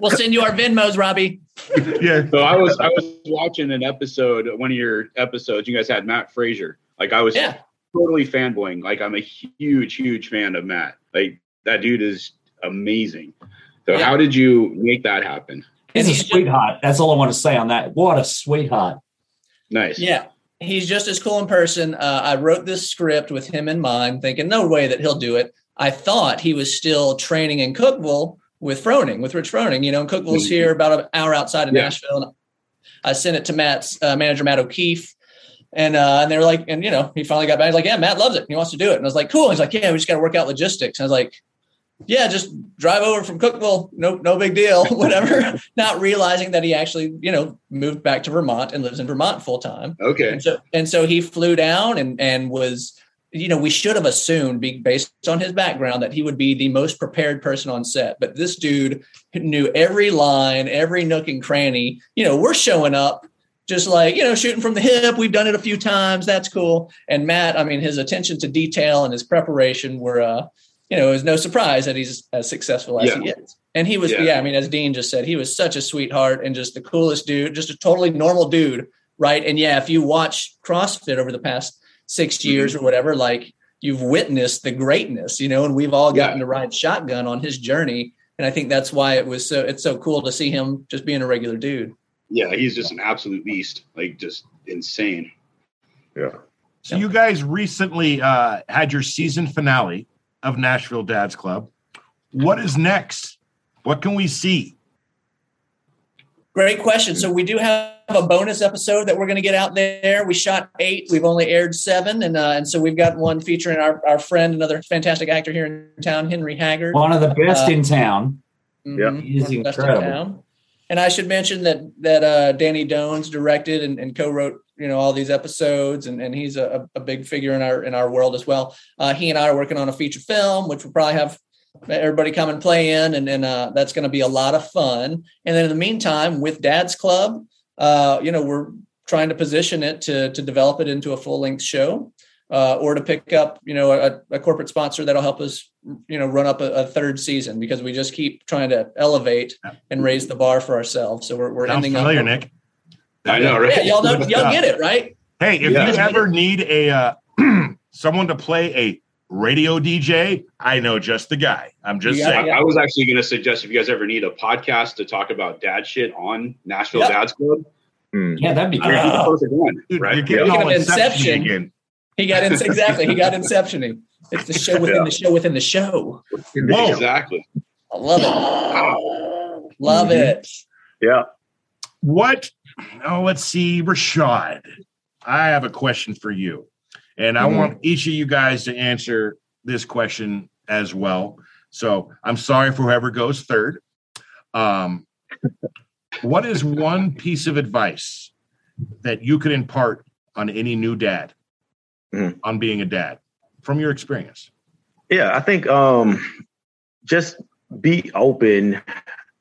We'll send you our Venmos, Robbie. Yeah. So I was I was watching an episode, one of your episodes. You guys had Matt Fraser. Like I was Yeah. totally fanboying. Like I'm a huge, huge fan of Matt. Like that dude is amazing. So Yeah. how did you make that happen? He's a sweetheart. That's all I want to say on that. What a sweetheart. Nice. Yeah. He's just as cool in person. Uh, I wrote this script with him in mind, thinking no way that he'll do it. I thought he was still training in Cookeville with Froning, with Rich Froning. You know, and Cookeville's Mhm. here about an hour outside of Yeah. Nashville. And I sent it to Matt's uh, manager, Matt O'Keefe. And uh, and they were like, and you know, he finally got back. He's like, yeah, Matt loves it. He wants to do it. And I was like, cool. He's like, yeah, we just got to work out logistics. And I was like, yeah, just drive over from Cookeville. No, no big deal. Whatever. Not realizing that he actually, you know, moved back to Vermont and lives in Vermont full time. Okay. And so and so he flew down and and was you know we should have assumed based on his background that he would be the most prepared person on set. But this dude knew every line every nook and cranny. You know we're showing up just like you know shooting from the hip. We've done it a few times. That's cool. And matt i mean his attention to detail and his preparation were uh you know it was no surprise that he's as successful as he is. And he was Yeah. yeah i mean as dean just said he was such a sweetheart and just the coolest dude just a totally normal dude right? And yeah, if you watch CrossFit over the past six Mm-hmm. years or whatever, like you've witnessed the greatness, you know, and we've all gotten Yeah. to ride shotgun on his journey. And I think that's why it was so it's so cool to see him just being a regular dude. Yeah, he's just an absolute beast. Like just insane. Yeah. So you guys recently uh, had your season finale of Nashville Dads Club. What is next? What can we see? Great question. So we do have a bonus episode that we're going to get out there. We shot eight. We've only aired seven, and uh, and so we've got one featuring our, our friend, another fantastic actor here in town, Henry Haggard. One of the best Uh, in town. Mhm. He is One of the best in incredible. And I should mention that that uh, Danny Dones directed and, and co-wrote you know all these episodes, and, and he's a, a big figure in our in our world as well. Uh, he and I are working on a feature film, which we'll probably have everybody come and play in, and, and uh, that's going to be a lot of fun. And then in the meantime, with Dad's Club, uh, you know, we're trying to position it to to develop it into a full length show. Uh, or to pick up, you know, a, a, corporate sponsor that'll help us, you know, run up a, a, third season because we just keep trying to elevate and raise the bar for ourselves. So we're, we're Sounds ending familiar, up. Nick. I know, right? Yeah, y'all know, y'all get it, right? Hey, if Yeah. you ever need a uh, someone to play a radio DJ, I know just the guy. I'm just You got- saying. I, I was actually going to suggest if you guys ever need a podcast to talk about dad shit on Nashville Yep. Dad's Club, Hmm. Yeah, that'd be you're great. the perfect one, Dude, right? You're getting Yeah. all of Inception Inception, again. He got in exactly. He got inceptioning. It's the show within Yeah. the show within the show. Whoa. Exactly. I love it. Love Mm-hmm. Mhm. it. Yeah. What? Oh, let's see, Rashad. I have a question for you, and I Mhm. want each of you guys to answer this question as well. So I'm sorry for whoever goes third. Um, what is one piece of advice that you could impart on any new dad Mhm. on being a dad from your experience? Yeah, I think um just be open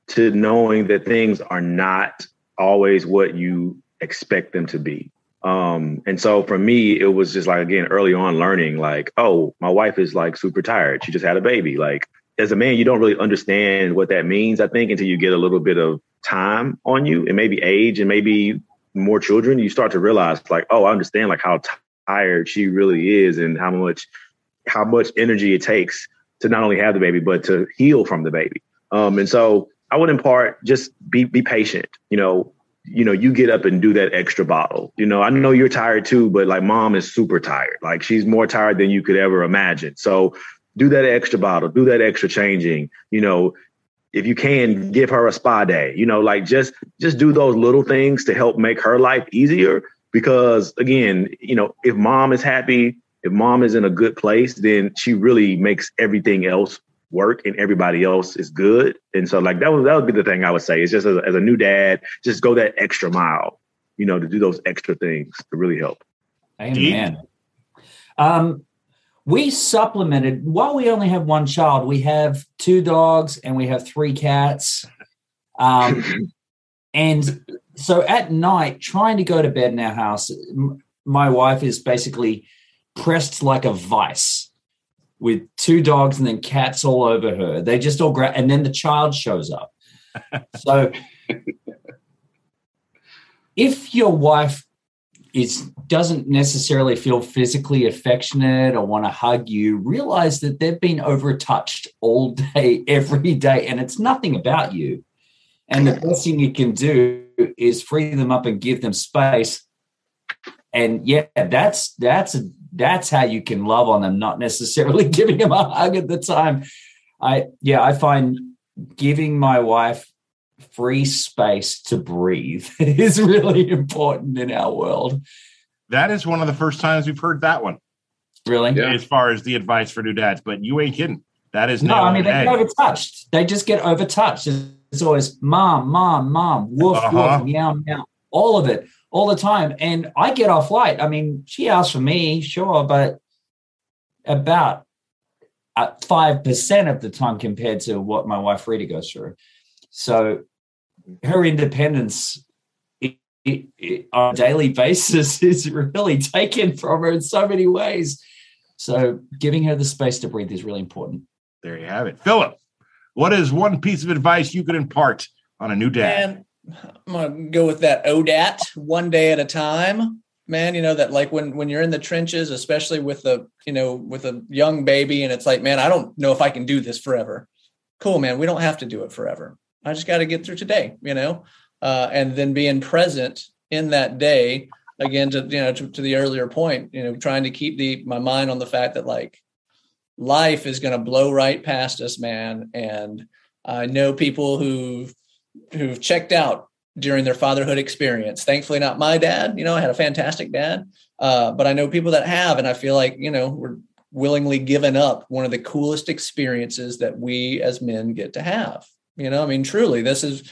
to knowing that things are not always what you expect them to be. Um and so for me it was just like again early on learning like oh my wife is like super tired she just had a baby like as a man you don't really understand what that means I think until you get a little bit of time on you and maybe age and maybe more children you start to realize like oh I understand like how tired she really is and how much how much energy it takes to not only have the baby but to heal from the baby. Um, and so I would impart just be be patient. You know, you know, you get up and do that extra bottle. You know, I know you're tired too, but like mom is super tired. Like she's more tired than you could ever imagine. So do that extra bottle, do that extra changing. You know, if you can give her a spa day. You know, like just just do those little things to help make her life easier. Because again, you know, if mom is happy, if mom is in a good place, then she really makes everything else work and everybody else is good. And so like that would that would be the thing I would say is just as a, as a new dad, just go that extra mile, you know, to do those extra things to really help. Amen. Um, we supplemented while we only have one child. We have two dogs and we have three cats. Um, and so at night, trying to go to bed in our house, m- my wife is basically pressed like a vice with two dogs and then cats all over her. They just all grab, and then the child shows up. so if your wife is doesn't necessarily feel physically affectionate or want to hug you, realize that they've been overtouched all day, every day, and it's nothing about you. And the best thing you can do is free them up and give them space. And yeah, that's that's that's how you can love on them, not necessarily giving them a hug at the time. I yeah, I find giving my wife free space to breathe is really important in our world. That is one of the first times we've heard that one Really? Yeah. as far as the advice for new dads. But you ain't kidding. That is No, I mean the they head. get overtouched. They just get overtouched. It's always mom, mom, mom, woof, Uh-huh. woof, meow, meow, all of it, all the time. And I get off light. I mean, she asks for me, sure, but about uh, five percent of the time compared to what my wife Rita goes through. So her independence on a daily basis is really taken from her in so many ways. So giving her the space to breathe is really important. There you have it. Philip, what is one piece of advice you could impart on a new dad? And I'm gonna go with that ODAT one day at a time. Man, you know that like when when you're in the trenches, especially with the you know with a young baby, and it's like, man, I don't know if I can do this forever. Cool, man. We don't have to do it forever. I just got to get through today, you know, uh, and then being present in that day again to you know to, to the earlier point, you know, trying to keep the my mind on the fact that like life is going to blow right past us, man, and I know people who who've checked out during their fatherhood experience. Thankfully, not my dad. You know, I had a fantastic dad, uh, but I know people that have, and I feel like you know we're willingly given up one of the coolest experiences that we as men get to have. You know, I mean, truly, this is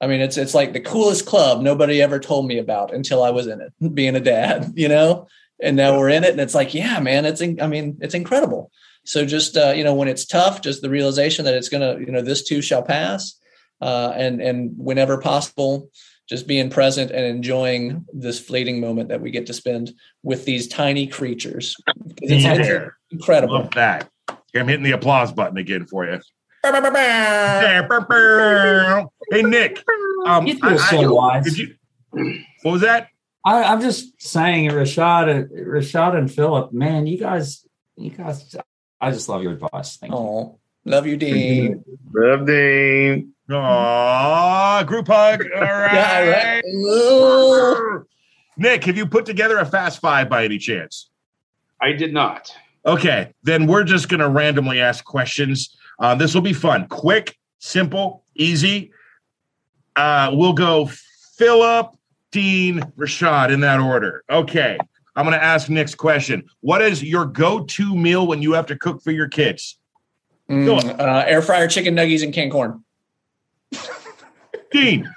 I mean, it's it's like the coolest club nobody ever told me about until I was in it, being a dad, you know. And now we're in it, and it's like, yeah, man, it's in, I mean, it's incredible. So just uh, you know, when it's tough, just the realization that it's gonna, you know, this too shall pass, uh, and and whenever possible, just being present and enjoying this fleeting moment that we get to spend with these tiny creatures. It's, Yeah. it's incredible. Love that. I'm hitting the applause button again for you. Yeah, burr, burr. Hey Nick, um, You feel so wise. did you, what was that? I, I'm just saying, Rashad, and Rashad and Philip, man, you guys, you guys, I just love your advice. Thank you. Oh, love you, Dean. Love Dean. Aw, group hug. All right. Yeah, right. Nick, have you put together a fast five by any chance? I did not. Okay, then we're just going to randomly ask questions. Uh, this will be fun. Quick, simple, easy. Uh, we'll go Philip, Dean, Rashad in that order. Okay, I'm going to ask Nick's question. What is your go to meal when you have to cook for your kids? Mm, uh, air fryer chicken nuggets and canned corn. Dean,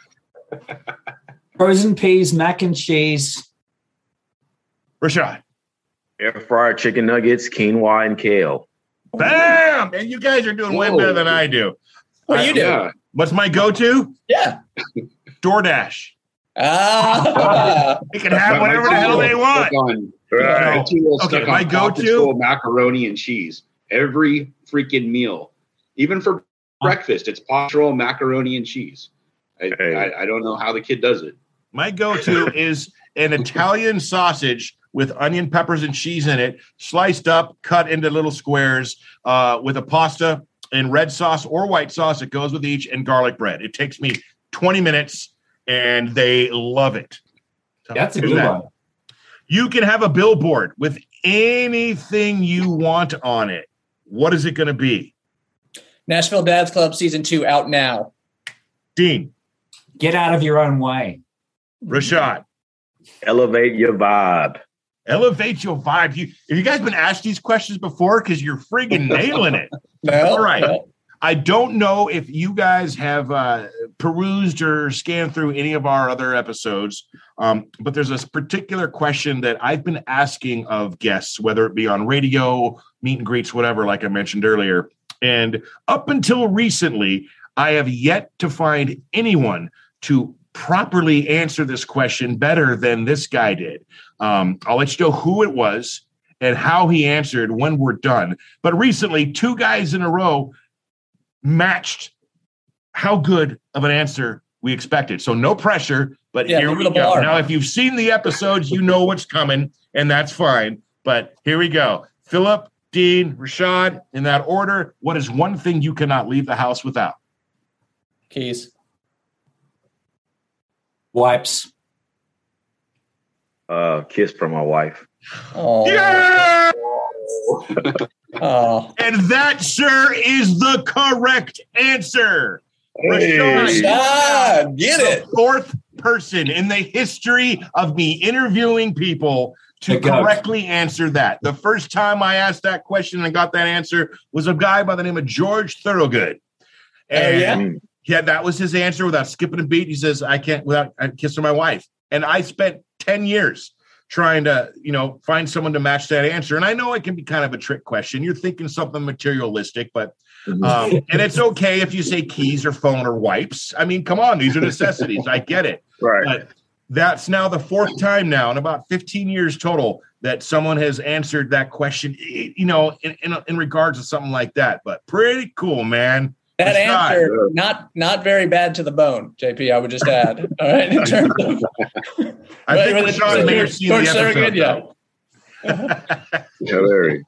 Frozen peas, mac and cheese. Rashad. Air fryer chicken nuggets, quinoa, and kale. Bam! And you guys are doing way better than I do. What you do? Yeah. What's my go to? Yeah. DoorDash. Ah. They can have My- my whatever the hell they want. stuck on- Right. my Okay, my go-to- macaroni and cheese every freaking meal, even for breakfast. It's pastrol macaroni and cheese. I, Hey. I, I don't know how the kid does it. My go-to is an Italian sausage with onion, peppers, and cheese in it, sliced up, cut into little squares, uh, with a pasta and red sauce or white sauce. It goes with each, and garlic bread. It takes me 20 minutes, and they love it. So That's a good that. one. You can have a billboard with anything you want on it. What is it going to be, Nashville Dads Club season two out now. Dean, Get out of your own way. Rashad? Elevate your vibe. Elevate your vibe. You, have you guys been asked these questions before? Because you're friggin' nailing it. No, All right. no. I don't know if you guys have uh, perused or scanned through any of our other episodes, um, but there's this particular question that I've been asking of guests, whether it be on radio, meet and greets, whatever, like I mentioned earlier. And up until recently, I have yet to find anyone to properly answer this question better than this guy did. Um, I'll let you know who it was and how he answered when we're done. But recently, two guys in a row matched how good of an answer we expected. So no pressure, but Yeah, here we go. bar. Now, if you've seen the episodes, you know what's coming, and that's fine. But here we go. Philip, Dean, Rashad, in that order. What is one thing you cannot leave the house without? Keys. Wipes. Uh, kiss from my wife. Oh, Yeah! oh. And that, sir, is the correct answer. Hey. Rashad. God, get the it. fourth person in the history of me interviewing people to correctly answer that. The first time I asked that question and got that answer was a guy by the name of George Thorogood. And yeah? Yeah, that was his answer without skipping a beat. He says, I can't without kissing my wife. And I spent 10 years trying to, you know, find someone to match that answer. And I know it can be kind of a trick question. You're thinking something materialistic, but Mm-hmm. um, and it's okay if you say keys or phone or wipes. I mean, come on, these are necessities. I get it. right. But that's now the fourth time now in about 15 years total that someone has answered that question, you know, in, in, in regards to something like that. But pretty cool, man. That Rashad. answer, not not very bad to the bone, JP. I would just add. All right, in terms of I Right, think right, Rashad may have seen Coach the Thorogood, episode. yeah. though. Hilarious.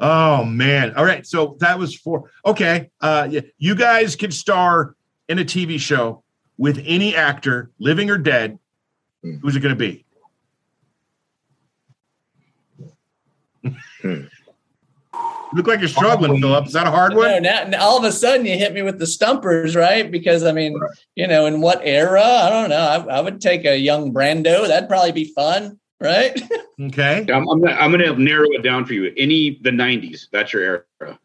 Oh man! All right, so that was for okay. Uh, yeah, you guys can star in a TV show with any actor, living or dead. Hmm. Who's it going to be? Hmm. You look like you're struggling, Philip. Is that a hard No, one? now, now all of a sudden you hit me with the stumpers, right? Because I mean, you know, in what era? I don't know. I, I would take a young Brando. That'd probably be fun, right? Okay. I'm, I'm, gonna, I'm gonna narrow it down for you. Any the '90s, that's your era.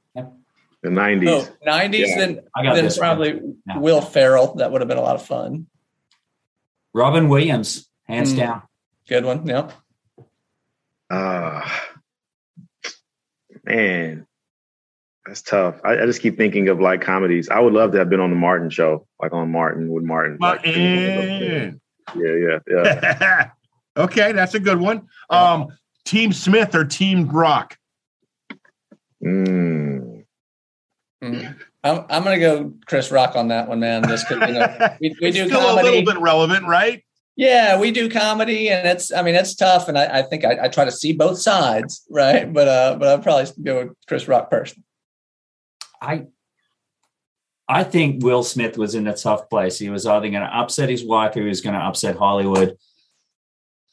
The nineties. Oh, 90s, Yeah. then, I got then this. probably Yeah. Will Ferrell. That would have been a lot of fun. Robin Williams, hands Mm. down. Good one. Yep. Ah, man, that's tough. I, I just keep thinking of like comedies. I would love to have been on the Martin show, like on Martin with Martin. Like, yeah, yeah, yeah. okay, that's a good one. Um, Team Smith or Team Brock? Mm. Mm. I'm, I'm going to go Chris Rock on that one, man. Just because, you know, we, we It's do still comedy. a little bit relevant, right? Yeah, we do comedy, and it's I mean it's tough, and I, I think I, I try to see both sides, right? But uh, but I'll probably go with Chris Rock first. I I think Will Smith was in a tough place. He was either going to upset his wife or he was going to upset Hollywood.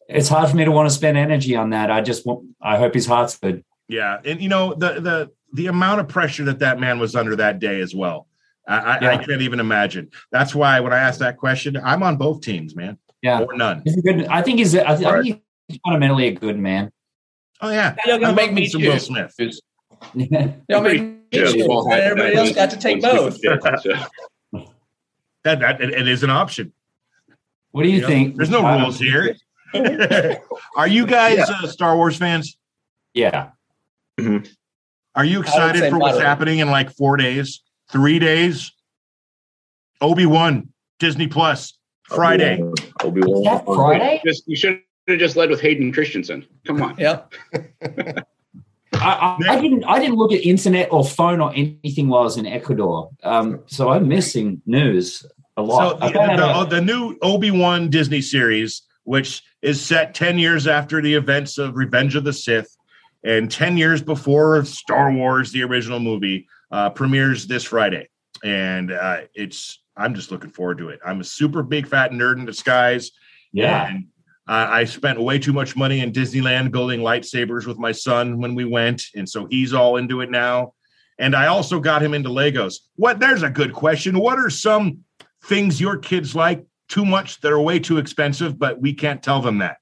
It's hard for me to want to spend energy on that. I just want, I hope his heart's good. Yeah, and you know the the the amount of pressure that that man was under that day as well. I, I, I can't even imagine. That's why when I asked that question, I'm on both teams, man, Yeah. or none. He's a good, I think he's, I, think- I think he's fundamentally a good man. Oh yeah, You're gonna make me me some choose. Will Smith. Y'all make me Yeah, choose, we've all and had everybody else got to take both. stupid. That that it, it is an option. What do you You know, think? There's no rules here. Are you guys uh, Star Wars fans? Yeah. Are you excited for what's moderate. happening in like four days, three days? Obi Wan, Disney Plus, Friday. Obi Is that Friday? Just you should have just led with Hayden Christensen. Come on. Yep. I, I, I didn't. I didn't look at internet or phone or anything while I was in Ecuador. Um, so I'm missing news a So lot. the, the, out- the new Obi Wan Disney series, which is set ten years after the events of Revenge of the Sith, and ten years before Star Wars, the original movie, uh, premieres this Friday, and uh, it's. I'm just looking forward to it. I'm a super big fat nerd in disguise. yeah. And uh, I spent way too much money in Disneyland building lightsabers with my son when we went, and so he's all into it now. And I also got him into Legos. What? There's a good question. What are some things your kids like too much that are way too expensive, but we can't tell them that?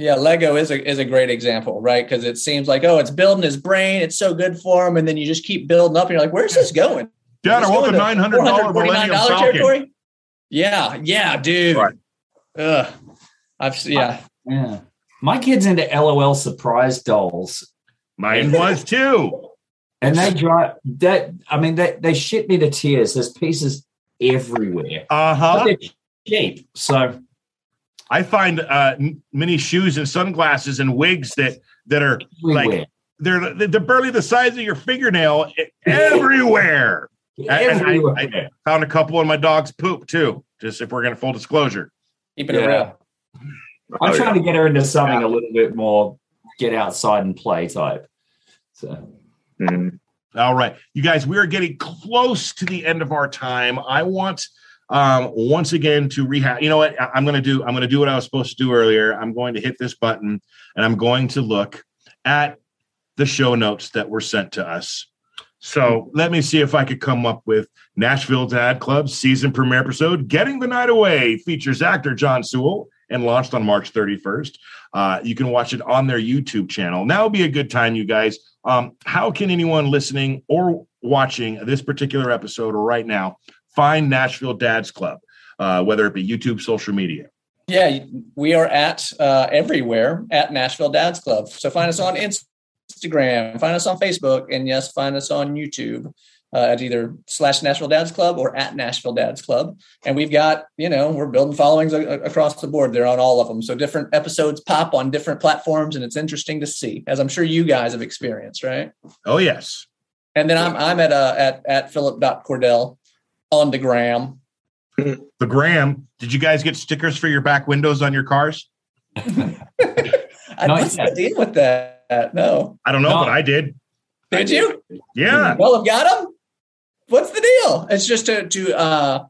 Yeah, Lego is a is a great example, right? Because it seems like oh, it's building his brain, it's so good for him, and then you just keep building up, and you're like, where's this going? Dad, Is I want the going to nine hundred dollar Millennium $449 Falcon. territory? Yeah, yeah, dude. Right. Ugh. I've s- yeah. Yeah. My kid's into LOL surprise dolls. Mine was too. And they drive that I mean they they shit me to tears. There's pieces everywhere. Uh huh. cheap. So I find uh, many shoes and sunglasses and wigs that that are everywhere. they're they're barely the size of your fingernail everywhere. and I- everywhere. Found a couple in my dog's poop too. Just if we're gonna full disclosure. Keeping it real. I'm Oh, trying yeah. to get her into something a little bit more get outside and play type. So Mm. All right, you guys, we are getting close to the end of our time. I want um, once again to rehab. You know what? I- I'm going to do. I'm going to do what I was supposed to do earlier. I'm going to hit this button, and I'm going to look at the show notes that were sent to us. So let me see if I could come up with Nashville Dad Club season premiere episode, "Getting the Night Away," features actor John Sewell and launched on March 31st. Uh, you can watch it on their YouTube channel. Now would be a good time, you guys. Um, how can anyone listening or watching this particular episode right now find Nashville Dads Club, uh, whether it be YouTube, social media? Yeah, we are at uh, everywhere at Nashville Dads Club. So find us on Instagram, find us on Facebook, and yes, find us on YouTube uh, at either slash Nashville Dads Club or at Nashville Dads Club. And we've got, you know, we're building followings a- a- across the board. They're on all of them. So different episodes pop on different platforms, and it's interesting to see, as I'm sure you guys have experienced, right? Oh yes, And then I'm I'm at uh, at at Philip.Cordell on the gram. the Gram. Did you guys get stickers for your back windows on your cars? I, Not what's the deal with that? No. I don't know, No. but I did. Did you? Yeah, Well, I've got them. What's the deal? It's just to to uh,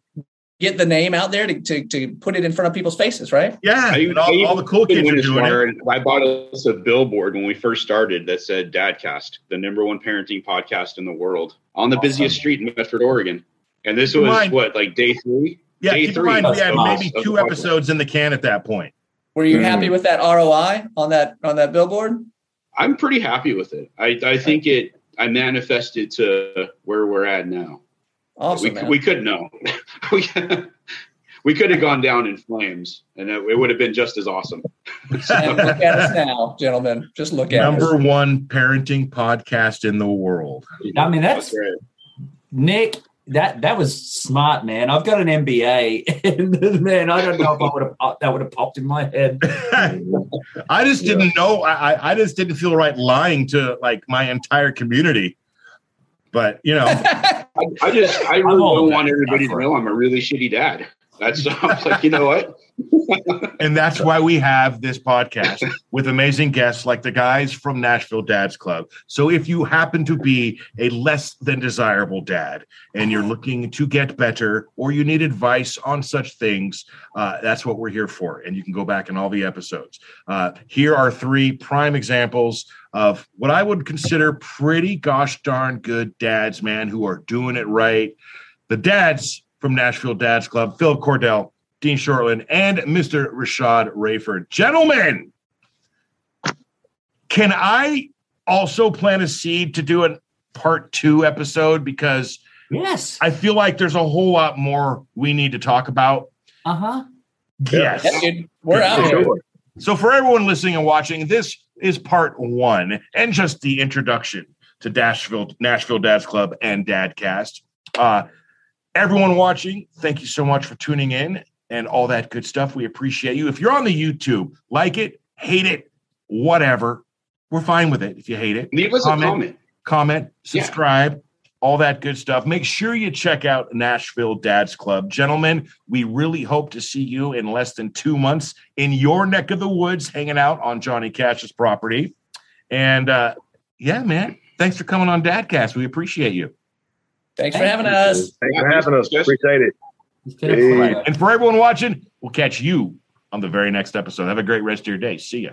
get the name out there to, to to put it in front of people's faces, right? yeah. I and all, all the cool kids are doing it. and I bought us a billboard when we first started that said Dadcast, the number one parenting podcast in the world, on the Awesome. busiest street in Medford, Oregon. And this Keep was mind- what, like day three? Yeah, Day keep in three mind we had of- maybe two episodes in the can at that point. Were you Mm. happy with that ROI on that on that billboard? I'm pretty happy with it. I, I think it. I manifested to where we're at now. Awesome. we, man. we could know. we, we could have gone down in flames and it, it would have been just as awesome. and look at us now, gentlemen. Just look at Number us. one parenting podcast in the world. I mean, that's right. Nick. That that was smart, man. I've got an MBA, and man, I don't know if I would have uh, that would have popped in my head. I just didn't know. I, I- I just didn't feel right lying to like my entire community. But you know, I, I just, I really don't want everybody to know I'm a really shitty dad. That's I was like, you know what? and that's why we have this podcast with amazing guests like the guys from Nashville Dads Club. So if you happen to be a less than desirable dad and you're looking to get better or you need advice on such things, uh, that's what we're here for. And you can go back in all the episodes. Uh, here are three prime examples of what I would consider pretty gosh darn good dads, man, who are doing it right. The dads from Nashville Dads Club, Phil Cordell, Dean Shortland, and Mr. Rashad Rayford. Gentlemen, can I also plant a seed to do a part two episode? Because Yes. I feel like there's a whole lot more we need to talk about. Uh huh. Yes. Yeah, we're out here. So, for everyone listening and watching, this is part one and just the introduction to Nashville, Nashville Dads Club and Dadcast. Uh, everyone watching, thank you so much for tuning in and all that good stuff. We appreciate you. If you're on the YouTube, like it, hate it, whatever, we're fine with it. If you hate it, Leave us Comment. a comment. comment, Yeah. subscribe, all that good stuff. Make sure you check out Nashville Dads Club. Gentlemen, we really hope to see you in less than two months in your neck of the woods, hanging out on Johnny Cash's property. And uh, yeah, man, thanks for coming on Dadcast. We appreciate you. Thanks for having us. Thanks for having us. yes. Appreciate it. It's been a Hey. And for everyone watching, we'll catch you on the very next episode. Have a great rest of your day. See ya.